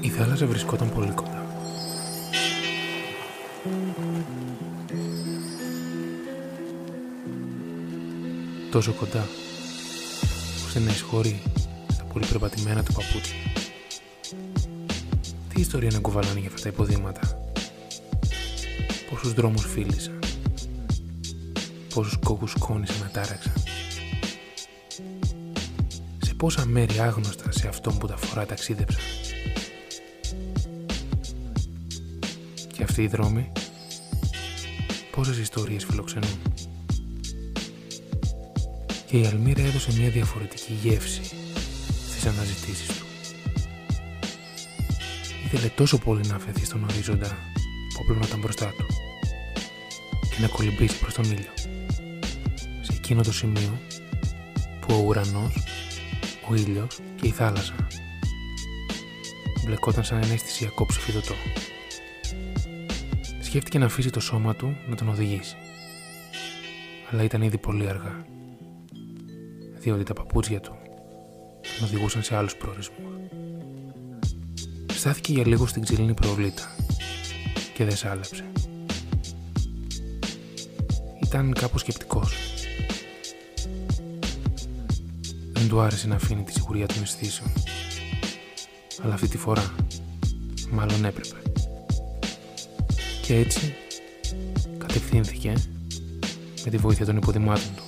Η θάλασσα βρισκόταν πολύ κοντά. Τόσο κοντά, ώστε να εισχωρεί στα πολύ περπατημένα του παπούτσια. Τι ιστορία να κουβαλάνε για αυτά τα υποδήματα. Πόσους δρόμους φίλησαν. Πόσους κόκκους κόνησαν να τάραξαν. Σε πόσα μέρη άγνωστα σε αυτόν που τα φορά ταξίδεψαν. Και αυτοί οι δρόμοι πόσες ιστορίες φιλοξενούν. Και η Αλμύρα έδωσε μια διαφορετική γεύση στις αναζητήσεις του. Ήθελε τόσο πολύ να αφαιθεί στον ορίζοντα που απλώνονταν μπροστά του και να κολυμπήσει προς τον ήλιο. Σε εκείνο το σημείο που ο ουρανός, ο ήλιος και η θάλασσα μπλεκόταν σαν ένα αισθησιακό ψηφιδωτό. Σκέφτηκε να αφήσει το σώμα του να τον οδηγήσει. Αλλά ήταν ήδη πολύ αργά. Διότι τα παπούτσια του τον οδηγούσαν σε άλλους προορισμούς. Στάθηκε για λίγο στην ξύλινη προβλήτα και δεν σάλεψε. Ήταν κάπως σκεπτικός. Δεν του άρεσε να αφήνει τη σιγουριά των αισθήσεων. Αλλά αυτή τη φορά μάλλον έπρεπε. Και έτσι κατευθύνθηκε με τη βοήθεια των υποδημάτων του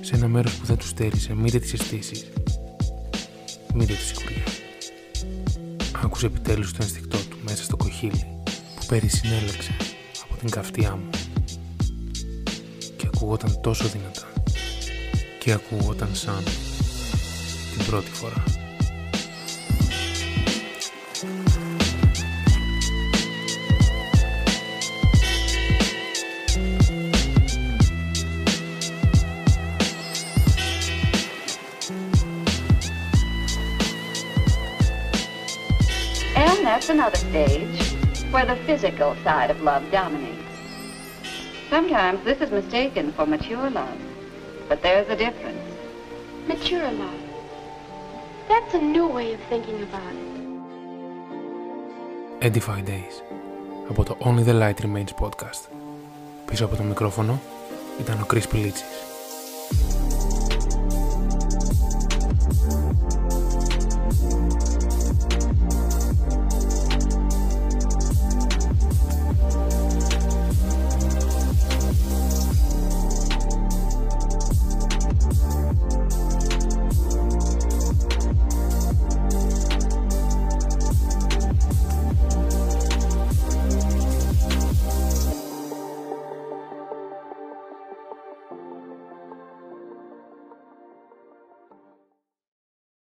σε ένα μέρος που δεν τους στέρισε μήτε τις αισθήσεις μήτε τη σιγουριά. Άκουσε επιτέλους το ενστικτό του μέσα στο κοχύλι που πέρυσι συνέλεξε από την καυτιά μου και ακούγονταν τόσο δυνατά και ακούγονταν σαν την πρώτη φορά. And that's another stage where the physical side of love dominates. Sometimes this is mistaken for mature love, But there's a difference. Mature love. That's a new way of thinking about it. Edify Days από το Only the Light Remains podcast. Πίσω από το μικρόφωνο ήταν ο Chris Πιλίτσης.